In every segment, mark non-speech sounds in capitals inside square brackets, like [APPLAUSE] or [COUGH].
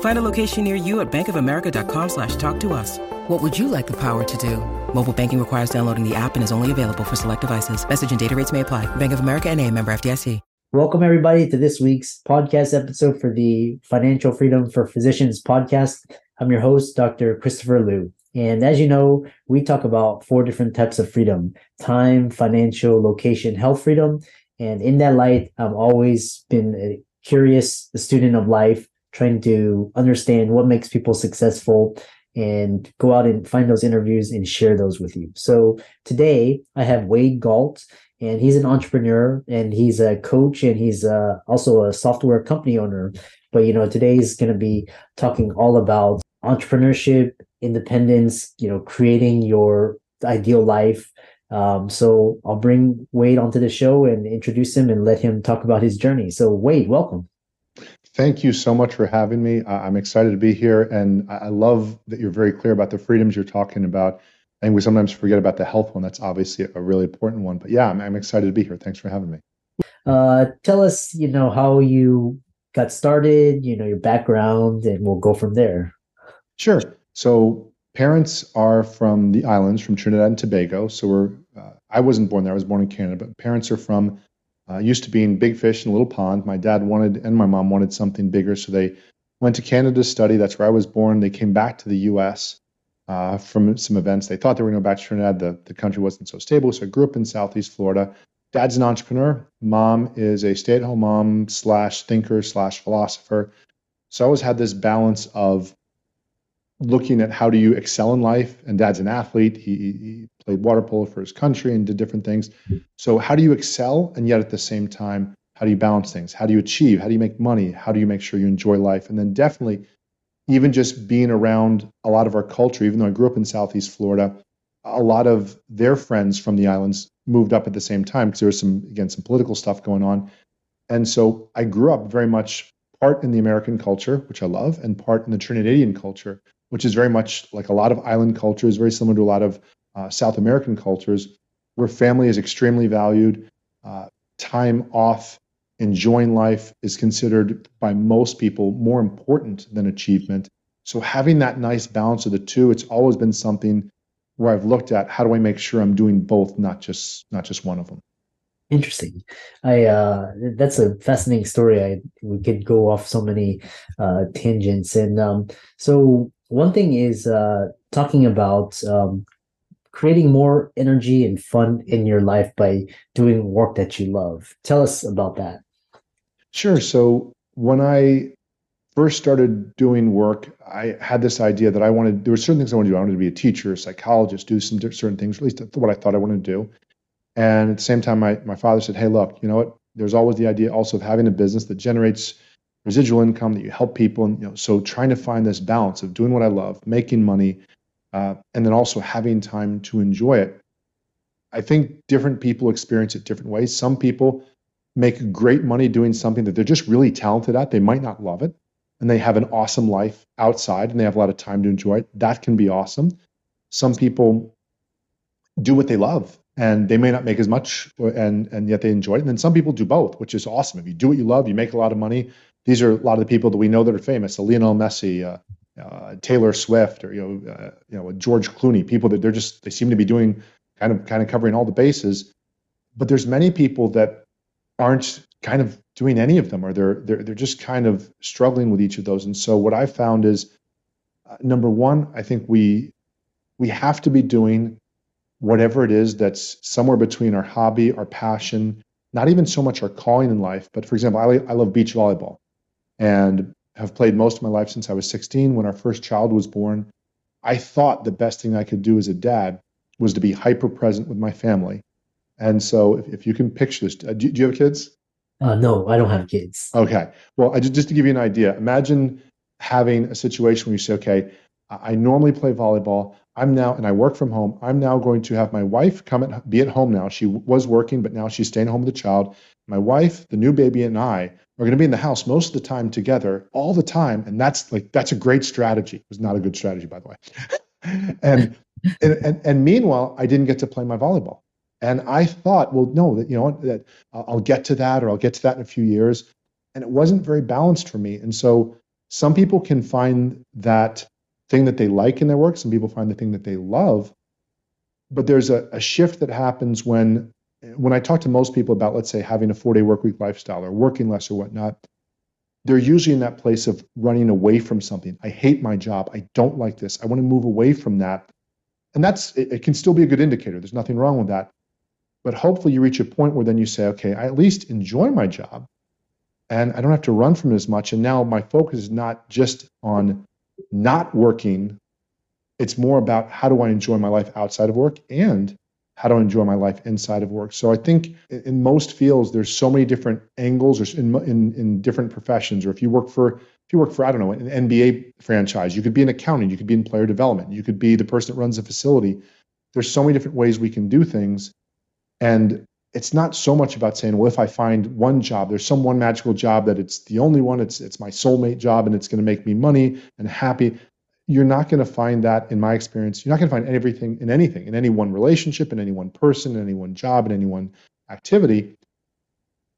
Find a location near you at bankofamerica.com slash talk to us. What would you like the power to do? Mobile banking requires downloading the app and is only available for select devices. Message and data rates may apply. Bank of America and a member FDIC. Welcome, everybody, to this week's podcast episode for the Financial Freedom for Physicians podcast. I'm your host, Dr. Christopher Loo. And as you know, we talk about four different types of freedom time, financial, location, health freedom. And in that light, I've always been a curious student of life, trying to understand what makes people successful and go out and find those interviews and share those with you. So today I have Wade Galt, and he's an entrepreneur and he's a coach and he's uh, also a software company owner. But you know, today is going to be talking all about entrepreneurship, independence, you know, creating your ideal life. Um, so I'll bring Wade onto the show and introduce him and let him talk about his journey. So Wade, welcome. Thank you so much for having me. I'm excited to be here, and I love that you're very clear about the freedoms you're talking about. And we sometimes forget about the health one. That's obviously a really important one. But yeah, I'm, I'm excited to be here. Thanks for having me. Uh, tell us, you know, how you got started, you know, your background, and we'll go from there. Sure. So parents are from the islands, from Trinidad and Tobago. So we're, uh, I wasn't born there. I was born in Canada, but parents are from, uh, used to be in big fish in a little pond. My dad wanted, and my mom wanted something bigger. So they went to Canada to study. That's where I was born. They came back to the U.S. Uh, from some events. They thought they were going to go back to Trinidad. The, the country wasn't so stable. So I grew up in Southeast Florida. Dad's an entrepreneur. Mom is a stay at home mom slash thinker slash philosopher. So I always had this balance of looking at how do you excel in life. And dad's an athlete. He, he played water polo for his country and did different things. So how do you excel? And yet at the same time, how do you balance things? How do you achieve? How do you make money? How do you make sure you enjoy life? And then definitely even just being around a lot of our culture, even though I grew up in Southeast Florida, a lot of their friends from the islands moved up at the same time because there was some, again, some political stuff going on. And so I grew up very much part in the American culture, which I love, and part in the Trinidadian culture, which is very much like a lot of island cultures, very similar to a lot of uh, South American cultures, where family is extremely valued. Uh, time off enjoying life is considered by most people more important than achievement. So having that nice balance of the two, it's always been something where I've looked at how do I make sure I'm doing both, not just not just one of them. Interesting. I uh that's a fascinating story. I we could go off so many uh tangents. And um so one thing is uh talking about um creating more energy and fun in your life by doing work that you love. Tell us about that. Sure. So when I first started doing work, I had this idea that I wanted, there were certain things I wanted to do. I wanted to be a teacher, a psychologist, do some certain things, at least what I thought I wanted to do. And at the same time, my, my father said, Hey, look, you know what? There's always the idea also of having a business that generates residual income, that you help people. And, you know, so trying to find this balance of doing what I love, making money, uh, and then also having time to enjoy it. I think different people experience it different ways. Some people make great money doing something that they're just really talented at. They might not love it, and they have an awesome life outside and they have a lot of time to enjoy it. That can be awesome. Some people do what they love and they may not make as much and and yet they enjoy it. And then some people do both, which is awesome. If you do what you love, you make a lot of money. These are a lot of the people that we know that are famous: uh, Lionel Messi, uh, uh, Taylor Swift, or you know, uh, you know, George Clooney. People that they're just they seem to be doing kind of kind of covering all the bases. But there's many people that aren't kind of doing any of them or they're they're they're just kind of struggling with each of those and so what i found is uh, number one i think we we have to be doing whatever it is that's somewhere between our hobby, our passion, not even so much our calling in life. But for example, I, I love beach volleyball and have played most of my life since I was 16. When our first child was born, I thought the best thing I could do as a dad was to be hyper present with my family. And so, if, if you can picture this, do, do you have kids? Uh, no, I don't have kids. Okay. Well, I, just to give you an idea, imagine having a situation where you say, okay, I normally play volleyball. I'm now, and I work from home. I'm now going to have my wife come at, be at home now. She was working, but now she's staying home with the child. My wife, the new baby, and I are going to be in the house most of the time together, all the time. And that's like that's a great strategy. It was not a good strategy, by the way. [LAUGHS] and, and and and meanwhile, I didn't get to play my volleyball. And I thought, well, no, that you know that I'll get to that, or I'll get to that in a few years. And it wasn't very balanced for me. And so some people can find that thing that they like in their work. Some people find the thing that they love. But there's a, a shift that happens when when I talk to most people about, let's say, having a four day work week lifestyle or working less or whatnot, they're usually in that place of running away from something. I hate my job. I don't like this. I want to move away from that. And that's it, it can still be a good indicator. There's nothing wrong with that. But hopefully you reach a point where then you say, okay, I at least enjoy my job and I don't have to run from it as much. And now my focus is not just on not working. It's more about how do I enjoy my life outside of work and how to enjoy my life inside of work. So I think in most fields, there's so many different angles or in, in, in different professions. Or if you work for, if you work for, I don't know, an NBA franchise, you could be an accountant, you could be in player development, you could be the person that runs a facility. There's so many different ways we can do things. And it's not so much about saying, well, if I find one job, there's some one magical job that it's the only one, it's it's my soulmate job and it's going to make me money and happy. You're not going to find that in my experience. You're not going to find everything in anything, in any one relationship, in any one person, in any one job, in any one activity.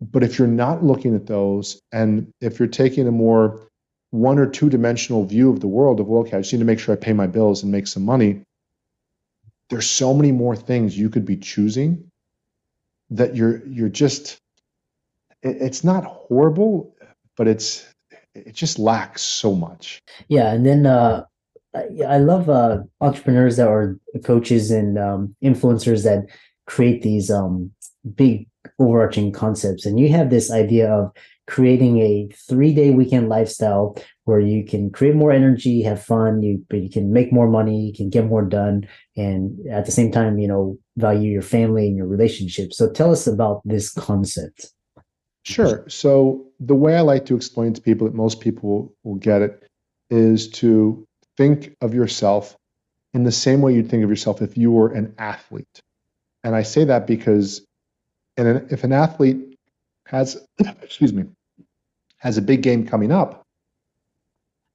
But if you're not looking at those, and if you're taking a more one or two dimensional view of the world of, well, okay, I just need to make sure I pay my bills and make some money. There's so many more things you could be choosing that you're you're just it, it's not horrible but it's it just lacks so much yeah and then uh I love uh, entrepreneurs that are coaches and um, influencers that create these um, big overarching concepts. And you have this idea of creating a three day weekend lifestyle where you can create more energy, have fun, you you can make more money, you can get more done, and at the same time, you know, value your family and your relationship. So tell us about this concept. Sure. So the way I like to explain to people that most people will get it is to think of yourself in the same way you'd think of yourself if you were an athlete. And I say that because and if an athlete has [COUGHS] excuse me has a big game coming up,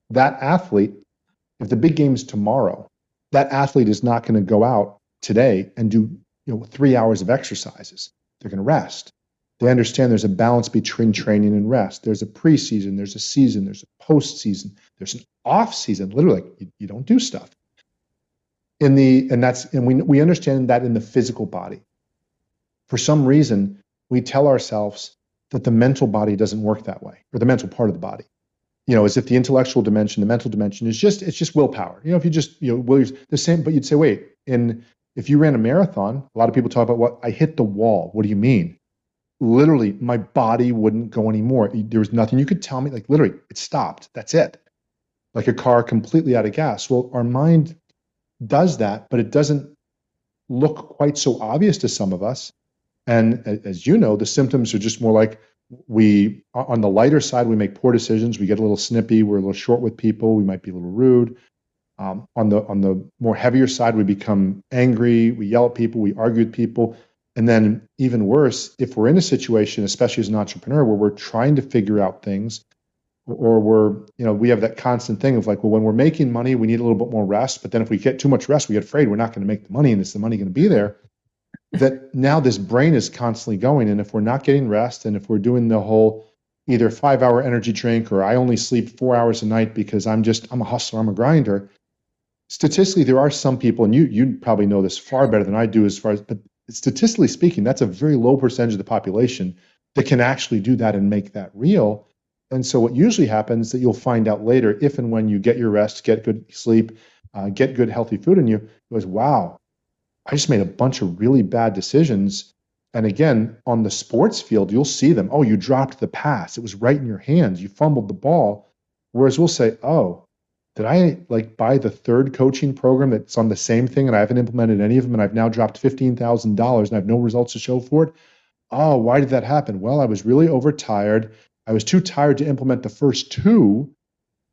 that athlete, if the big game is tomorrow, that athlete is not going to go out today and do you know three hours of exercises. They're going to rest. They understand there's a balance between training and rest. There's a preseason, there's a season, there's a postseason, there's an off season. Literally, you, you don't do stuff. In the and that's and we we understand that in the physical body. For some reason, we tell ourselves that the mental body doesn't work that way, or the mental part of the body. You know, as if the intellectual dimension, the mental dimension is just it's just willpower. You know, if you just you know will the same, but you'd say, wait, in if you ran a marathon, a lot of people talk about what I hit the wall. What do you mean? Literally, my body wouldn't go anymore. There was nothing you could tell me. Like literally, it stopped. That's it. Like a car completely out of gas. Well, our mind does that, but it doesn't look quite so obvious to some of us. And as you know, the symptoms are just more like we, on the lighter side, we make poor decisions. We get a little snippy. We're a little short with people. We might be a little rude. Um, on the on the more heavier side, we become angry. We yell at people. We argue with people. And then even worse, if we're in a situation, especially as an entrepreneur, where we're trying to figure out things, or we're you know we have that constant thing of like, well, when we're making money, we need a little bit more rest. But then if we get too much rest, we get afraid we're not going to make the money, and is the money going to be there? that now this brain is constantly going. And if we're not getting rest and if we're doing the whole either five hour energy drink or I only sleep four hours a night because I'm just, I'm a hustler, I'm a grinder. Statistically, there are some people, and you you probably know this far better than I do as far as, but statistically speaking, that's a very low percentage of the population that can actually do that and make that real. And so what usually happens that you'll find out later, if and when you get your rest, get good sleep, uh, get good, healthy food in you. Was, wow, I just made a bunch of really bad decisions. And again, on the sports field, you'll see them. Oh, you dropped the pass. It was right in your hands. You fumbled the ball. Whereas we'll say, oh, did I like buy the third coaching program that's on the same thing and I haven't implemented any of them and I've now dropped $15,000 and I have no results to show for it? Oh, why did that happen? Well, I was really overtired. I was too tired to implement the first two.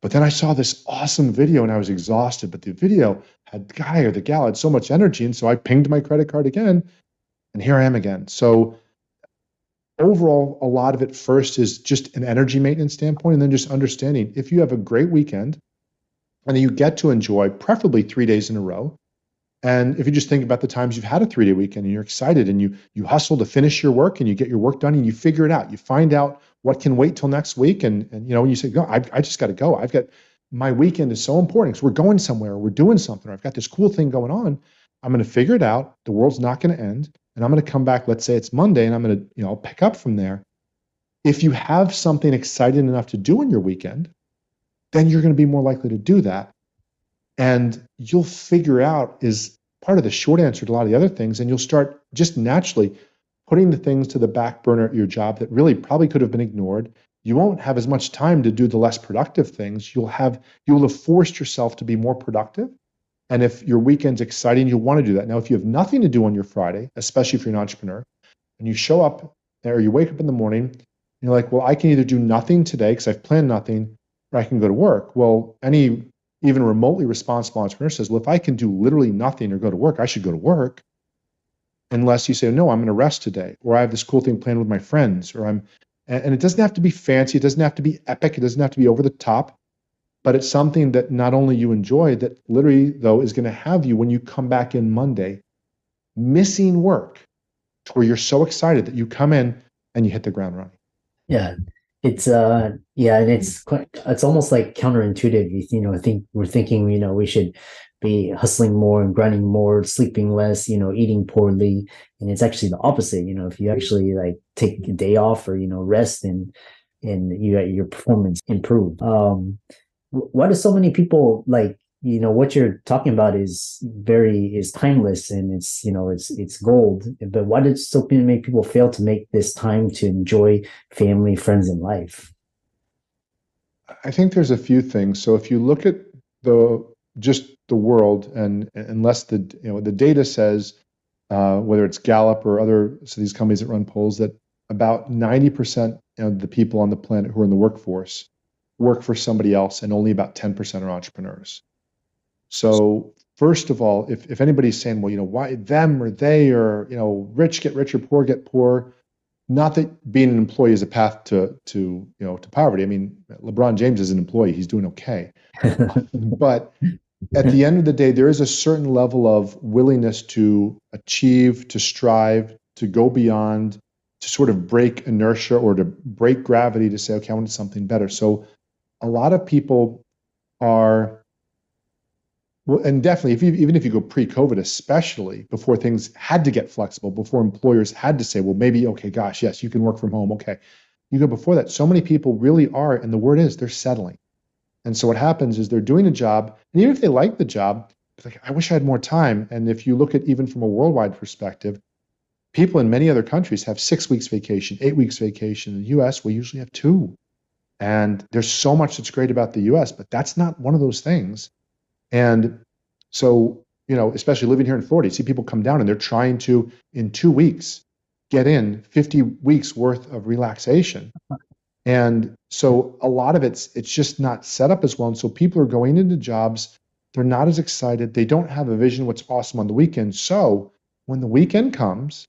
But then I saw this awesome video and I was exhausted. But the video had the guy or the gal had so much energy. And so I pinged my credit card again. And here I am again. So overall, a lot of it first is just an energy maintenance standpoint, and then just understanding if you have a great weekend and you get to enjoy preferably three days in a row, and if you just think about the times you've had a three day weekend and you're excited and you you hustle to finish your work and you get your work done and you figure it out, you find out what can wait till next week. And, and you know, when you say, go, I, I just got to go. I've got my weekend is so important because we're going somewhere, we're doing something, or I've got this cool thing going on. I'm going to figure it out. The world's not going to end. And I'm going to come back, let's say it's Monday, and I'm going to, you know, pick up from there. If you have something exciting enough to do in your weekend, then you're going to be more likely to do that and you'll figure out is part of the short answer to a lot of the other things. And you'll start just naturally putting the things to the back burner at your job that really probably could have been ignored. You won't have as much time to do the less productive things. You'll have you will have forced yourself to be more productive. And if your weekend's exciting, you'll want to do that. Now, if you have nothing to do on your Friday, especially if you're an entrepreneur, and you show up or you wake up in the morning, and you're like, well, I can either do nothing today because I've planned nothing, or I can go to work. Well, any even remotely responsible entrepreneur says, well, if I can do literally nothing or go to work, I should go to work. Unless you say, no, I'm going to rest today, or I have this cool thing planned with my friends, or I'm, and it doesn't have to be fancy, it doesn't have to be epic, it doesn't have to be over the top, but it's something that not only you enjoy, that literally, though, is going to have you when you come back in Monday missing work to where you're so excited that you come in and you hit the ground running. Yeah it's uh yeah and it's quite it's almost like counterintuitive. You, know i think we're thinking you know we should be hustling more and grinding more sleeping less you know eating poorly. And it's actually the opposite. You know if you actually like take a day off or you know rest and and you your performance improve. Um why do so many people like you know what you're talking about is very is timeless and it's you know it's it's gold. But why did so many people fail to make this time to enjoy family friends and life? I think there's a few things. So if you look at the just the world and unless the you know the data says uh, whether it's gallup or other so these companies that run polls that about 90% of the people on the planet who are in the workforce work for somebody else and only about 10% are entrepreneurs so first of all, if, if anybody's saying, well, you know, why them or they or, you know, rich get richer, poor get poor, not that being an employee is a path to to you know to poverty. I mean, LeBron James is an employee; he's doing okay. [LAUGHS] but at the end of the day, there is a certain level of willingness to achieve, to strive, to go beyond, to sort of break inertia or to break gravity to say, okay, I want something better. So a lot of people are well, and definitely, if you, even if you go pre-COVID, especially before things had to get flexible, before employers had to say, "Well, maybe okay, gosh, yes, you can work from home." Okay, you go before that. So many people really are, and the word is they're settling. And so what happens is they're doing a job, and even if they like the job, like, I wish I had more time. And if you look at even from a worldwide perspective, people in many other countries have six weeks vacation, eight weeks vacation. In the U.S., we usually have two. And there's so much that's great about the U.S., but that's not one of those things and so, you know, especially living here in Florida, you see people come down and they're trying to, in two weeks, get in 50 weeks worth of relaxation. And so a lot of it's it's just not set up as well. And so people are going into jobs, they're not as excited. They don't have a vision what's awesome on the weekend. So when the weekend comes,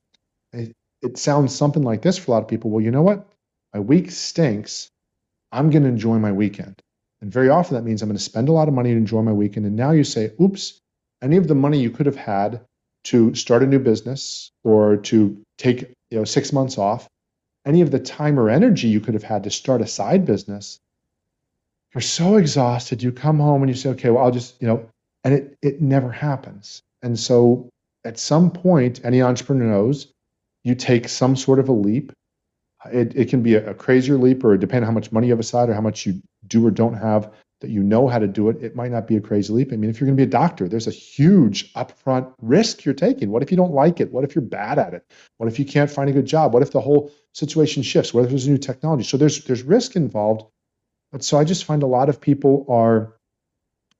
it, it sounds something like this for a lot of people. Well, you know what? My week stinks. I'm going to enjoy my weekend. And very often that means I'm going to spend a lot of money to enjoy my weekend. And now you say, oops, any of the money you could have had to start a new business or to take you know six months off, any of the time or energy you could have had to start a side business, you're so exhausted. You come home and you say, okay, well, I'll just, you know, and it it never happens. And so at some point, any entrepreneur knows you take some sort of a leap. It, it can be a, a crazier leap or depending on how much money you have aside or how much you do or don't have that you know how to do it, it might not be a crazy leap. I mean, if you're going to be a doctor, there's a huge upfront risk you're taking. What if you don't like it? What if you're bad at it? What if you can't find a good job? What if the whole situation shifts? What if there's a new technology? So there's there's risk involved. But so I just find a lot of people are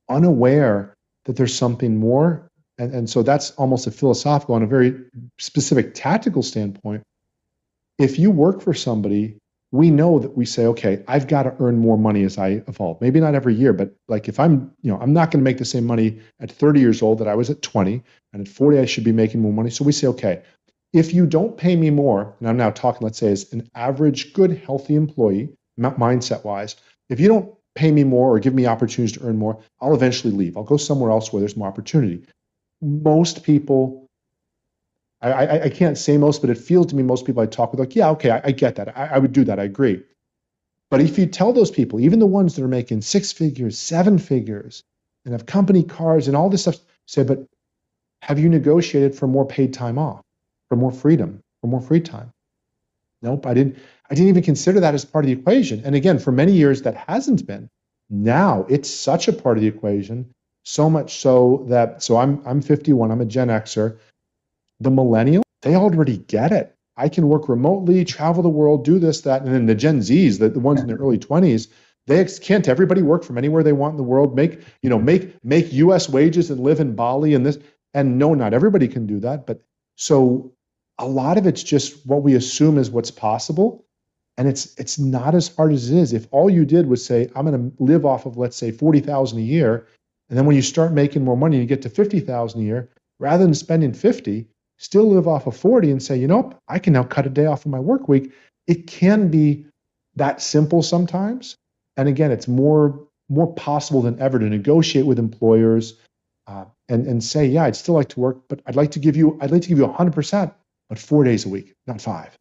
unaware that there's something more. And, and so that's almost a philosophical on a very specific tactical standpoint. If you work for somebody we know that we say, okay, I've got to earn more money as I evolve. Maybe not every year, but like if I'm, you know, I'm not going to make the same money at 30 years old that I was at 20, and at 40 I should be making more money. So we say, okay, if you don't pay me more, and I'm now talking, let's say, as an average, good, healthy employee, mindset wise, if you don't pay me more or give me opportunities to earn more, I'll eventually leave. I'll go somewhere else where there's more opportunity. Most people I, I, I, can't say most, but it feels to me most people I talk with like, yeah, okay, I, I get that. I, I would do that. I agree. But if you tell those people, even the ones that are making six figures, seven figures, and have company cars and all this stuff, say, but have you negotiated for more paid time off, for more freedom, for more free time? Nope, I didn't. I didn't even consider that as part of the equation. And again, for many years that hasn't been. Now it's such a part of the equation, so much so that so I'm I'm 51. I'm a Gen Xer. The millennial, they already get it. I can work remotely, travel the world, do this, that. And then the Gen Zs, the, the ones in their early 20s, they can't everybody work from anywhere they want in the world, make, you know, make make US wages and live in Bali and this. And no, not everybody can do that. But so a lot of it's just what we assume is what's possible. And it's it's not as hard as it is. If all you did was say, I'm gonna live off of, let's say, 40,000 a year, and then when you start making more money, and you get to 50,000 a year, rather than spending 50, still live off of 40 and say, you know, I can now cut a day off of my work week. It can be that simple sometimes. And again, it's more more possible than ever to negotiate with employers uh, and and say, yeah, I'd still like to work, but I'd like to give you I'd like to give you 100%, but four days a week, not five.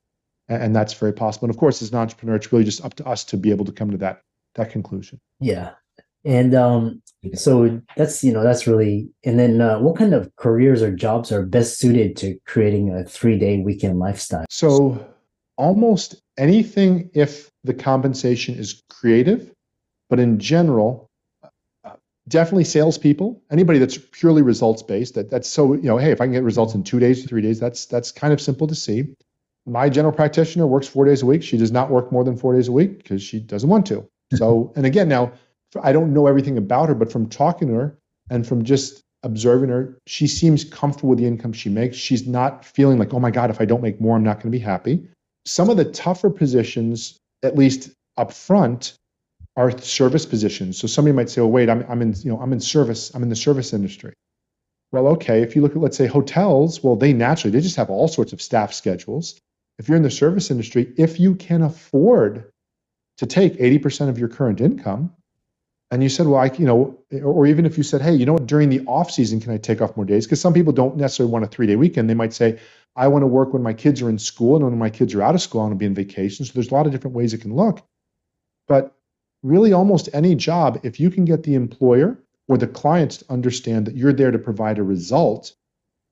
And, and that's very possible. And of course, as an entrepreneur, it's really just up to us to be able to come to that that conclusion. Yeah, and um, so that's you know that's really. And then uh, what kind of careers or jobs are best suited to creating a three day weekend lifestyle? So almost anything if the compensation is creative, but in general, uh, definitely salespeople. Anybody that's purely results based. That that's so you know. Hey, if I can get results in two days or three days, that's that's kind of simple to see. My general practitioner works four days a week. She does not work more than four days a week because she doesn't want to. So, and again, now I don't know everything about her, but from talking to her and from just observing her, she seems comfortable with the income she makes. She's not feeling like, oh my God, if I don't make more, I'm not going to be happy. Some of the tougher positions, at least up front, are service positions. So somebody might say, oh, wait, I'm, I'm in, you know, I'm in service, I'm in the service industry. Well, okay, if you look at, let's say, hotels, well, they naturally, they just have all sorts of staff schedules. If you're in the service industry, if you can afford to take 80% of your current income, and you said, well, I, you know, or even if you said, hey, you know what, during the off season, can I take off more days? Because some people don't necessarily want a three day weekend. They might say, I want to work when my kids are in school and when my kids are out of school, I want to be in vacation. So there's a lot of different ways it can look. But really, almost any job, if you can get the employer or the clients to understand that you're there to provide a result,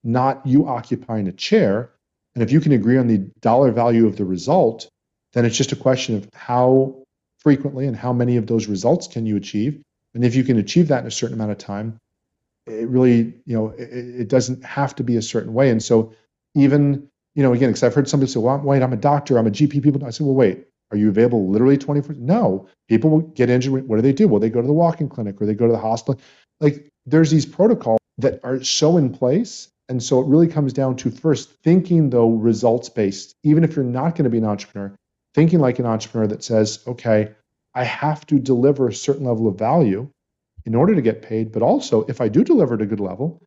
not you occupying a chair, and if you can agree on the dollar value of the result, then it's just a question of how frequently and how many of those results can you achieve. And if you can achieve that in a certain amount of time it really you know it, it doesn't have to be a certain way. And so even you know again because i've heard somebody say well wait i'm a doctor i'm a gp people. I say well wait are you available literally 24 no. People will get injured. What do they do? Well they go to the walk-in clinic or they go to the hospital. Like there's these protocols that are so in place. And so it really comes down to first thinking though results based even if you're not going to be an entrepreneur thinking like an entrepreneur that says, okay, I have to deliver a certain level of value in order to get paid. But also, if I do deliver at a good level,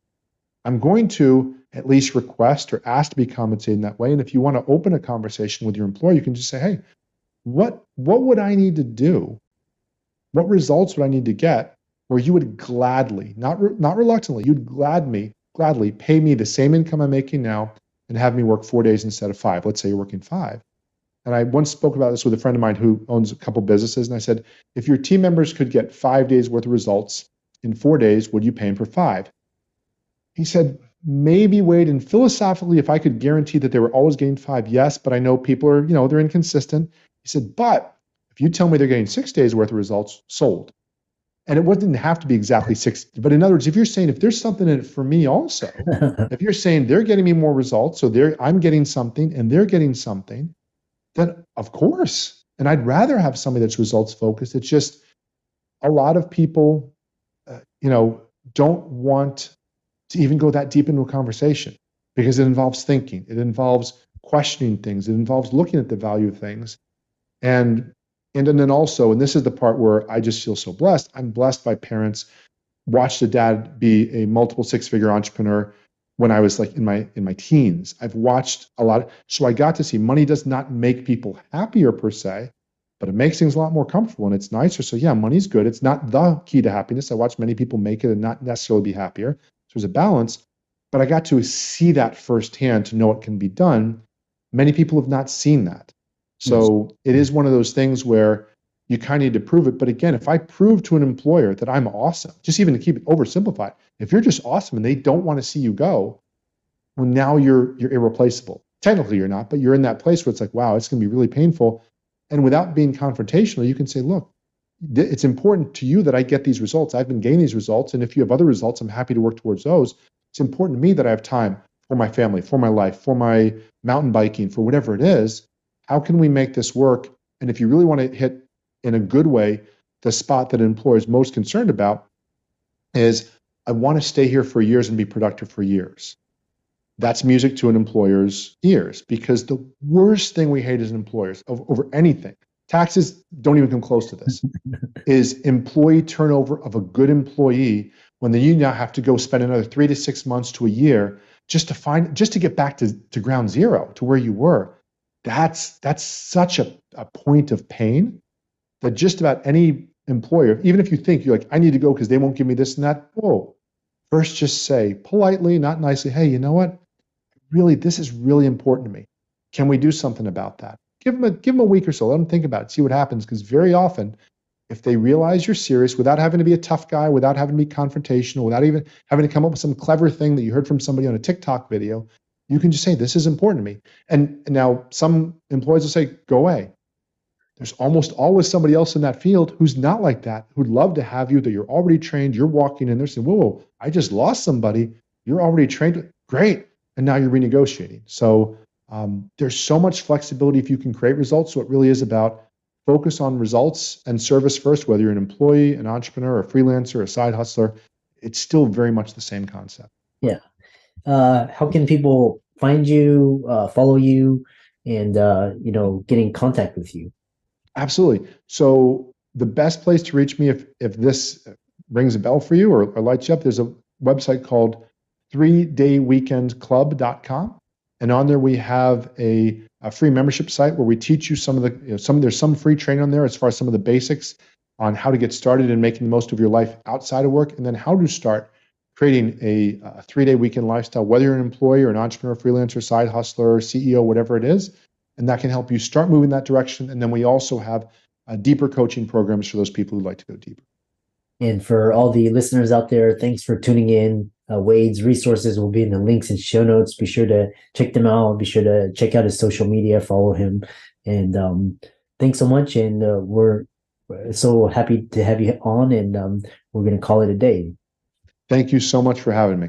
I'm going to at least request or ask to be compensated in that way. And if you want to open a conversation with your employer, you can just say, hey, what, what would I need to do? What results would I need to get where you would gladly, not, re- not reluctantly, you'd glad me, gladly pay me the same income I'm making now and have me work four days instead of five. Let's say you're working five. And I once spoke about this with a friend of mine who owns a couple businesses. And I said, if your team members could get five days worth of results in four days, would you pay them for five? He said, maybe Wade. And philosophically, if I could guarantee that they were always getting five, yes, but I know people are, you know, they're inconsistent. He said, but if you tell me they're getting six days worth of results, sold. And it wouldn't have to be exactly six. But in other words, if you're saying if there's something in it for me also, [LAUGHS] if you're saying they're getting me more results, so they're I'm getting something and they're getting something, then of course. And I'd rather have somebody that's results focused. It's just a lot of people, uh, you know, don't want to even go that deep into a conversation because it involves thinking, it involves questioning things, it involves looking at the value of things. And and, and then also, and this is the part where I just feel so blessed. I'm blessed by parents. Watched a dad be a multiple six-figure entrepreneur when I was like in my in my teens. I've watched a lot. Of, so I got to see money does not make people happier per se, but it makes things a lot more comfortable and it's nicer. So yeah, money's good. It's not the key to happiness. I watched many people make it and not necessarily be happier. So there's a balance, but I got to see that firsthand to know it can be done. Many people have not seen that. So yes. it is one of those things where you kind of need to prove it. But again, if I prove to an employer that I'm awesome, just even to keep it oversimplified, if you're just awesome and they don't want to see you go, well, now you're you're irreplaceable. Technically, you're not, but you're in that place where it's like, wow, it's going to be really painful. And without being confrontational, you can say, look, it's important to you that I get these results. I've been gaining these results, and if you have other results, I'm happy to work towards those. It's important to me that I have time for my family, for my life, for my mountain biking, for whatever it is. How can we make this work? And if you really want to hit in a good way the spot that an employer is most concerned about is I want to stay here for years and be productive for years. That's music to an employer's ears because the worst thing we hate as employers over anything, taxes don't even come close to this, [LAUGHS] is employee turnover of a good employee when then you now have to go spend another three to six months to a year just to find just to get back to, to ground zero to where you were that's that's such a, a point of pain that just about any employer, even if you think you're like, I need to go because they won't give me this and that, whoa. First, just say politely, not nicely, hey, you know what? Really, this is really important to me. Can we do something about that? Give them a give them a week or so. Let them think about it, see what happens. Because very often, if they realize you're serious without having to be a tough guy, without having to be confrontational, without even having to come up with some clever thing that you heard from somebody on a TikTok video, you can just say, This is important to me. And now some employees will say, Go away. There's almost always somebody else in that field who's not like that, who'd love to have you, that you're already trained, you're walking in there saying, Whoa, whoa I just lost somebody. You're already trained. Great. And now you're renegotiating. So um, there's so much flexibility if you can create results. So it really is about focus on results and service first, whether you're an employee, an entrepreneur, a freelancer, a side hustler. It's still very much the same concept. Yeah uh, how can people find you, uh, follow you, and uh, you know, get in contact with you? Absolutely. So the best place to reach me, if if this rings a bell for you or, or lights you up, there's a website called 3dayweekendclub.com, and on there we have a, a free membership site where we teach you some of the you know, some there's some free training on there as far as some of the basics on how to get started in making the most of your life outside of work, and then how to start creating a, a three day weekend lifestyle, whether you're an employee or an entrepreneur, freelancer, side hustler, CEO, whatever it is. And that can help you start moving that direction. And then we also have uh, deeper coaching programs for those people who like to go deeper. And for all the listeners out there, thanks for tuning in. Uh, Wade's resources will be in the links and show notes. Be sure to check them out. Be sure to check out his social media, follow him. And um, thanks so much. And uh, we're so happy to have you on. And um, we're going to call it a day. Thank you so much for having me.